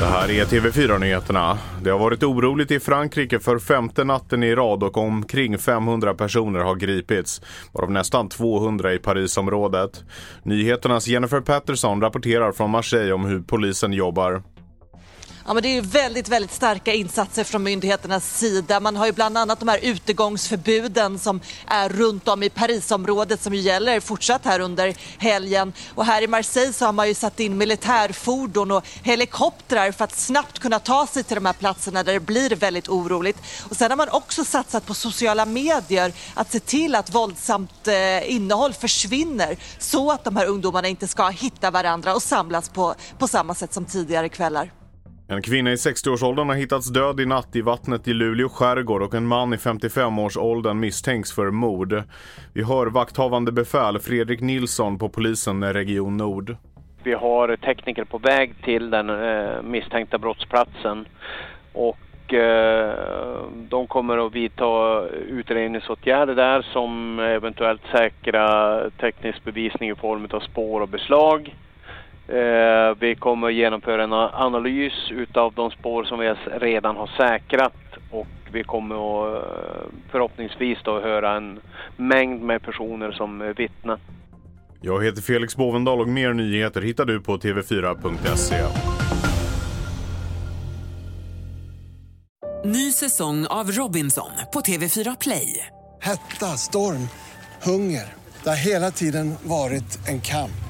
Det här är TV4-nyheterna. Det har varit oroligt i Frankrike för femte natten i rad och omkring 500 personer har gripits, varav nästan 200 i Parisområdet. Nyheternas Jennifer Patterson rapporterar från Marseille om hur polisen jobbar. Ja, men det är väldigt, väldigt starka insatser från myndigheternas sida. Man har ju bland annat de här utegångsförbuden som är runt om i Parisområdet som ju gäller fortsatt här under helgen. Och här i Marseille så har man ju satt in militärfordon och helikoptrar för att snabbt kunna ta sig till de här platserna där det blir väldigt oroligt. Och sen har man också satsat på sociala medier att se till att våldsamt eh, innehåll försvinner så att de här ungdomarna inte ska hitta varandra och samlas på, på samma sätt som tidigare kvällar. En kvinna i 60-årsåldern har hittats död i natt i vattnet i Luleå skärgård och en man i 55-årsåldern misstänks för mord. Vi hör vakthavande befäl Fredrik Nilsson på polisen Region Nord. Vi har tekniker på väg till den eh, misstänkta brottsplatsen och eh, de kommer att vidta utredningsåtgärder där som eventuellt säkra teknisk bevisning i form av spår och beslag. Eh, vi kommer att genomföra en analys utav de spår som vi redan har säkrat och vi kommer att eh, förhoppningsvis då höra en mängd med personer som vittnar. Jag heter Felix Bovendal och mer nyheter hittar du på tv4.se. Ny säsong av Robinson på TV4 Play. Hetta, storm, hunger. Det har hela tiden varit en kamp.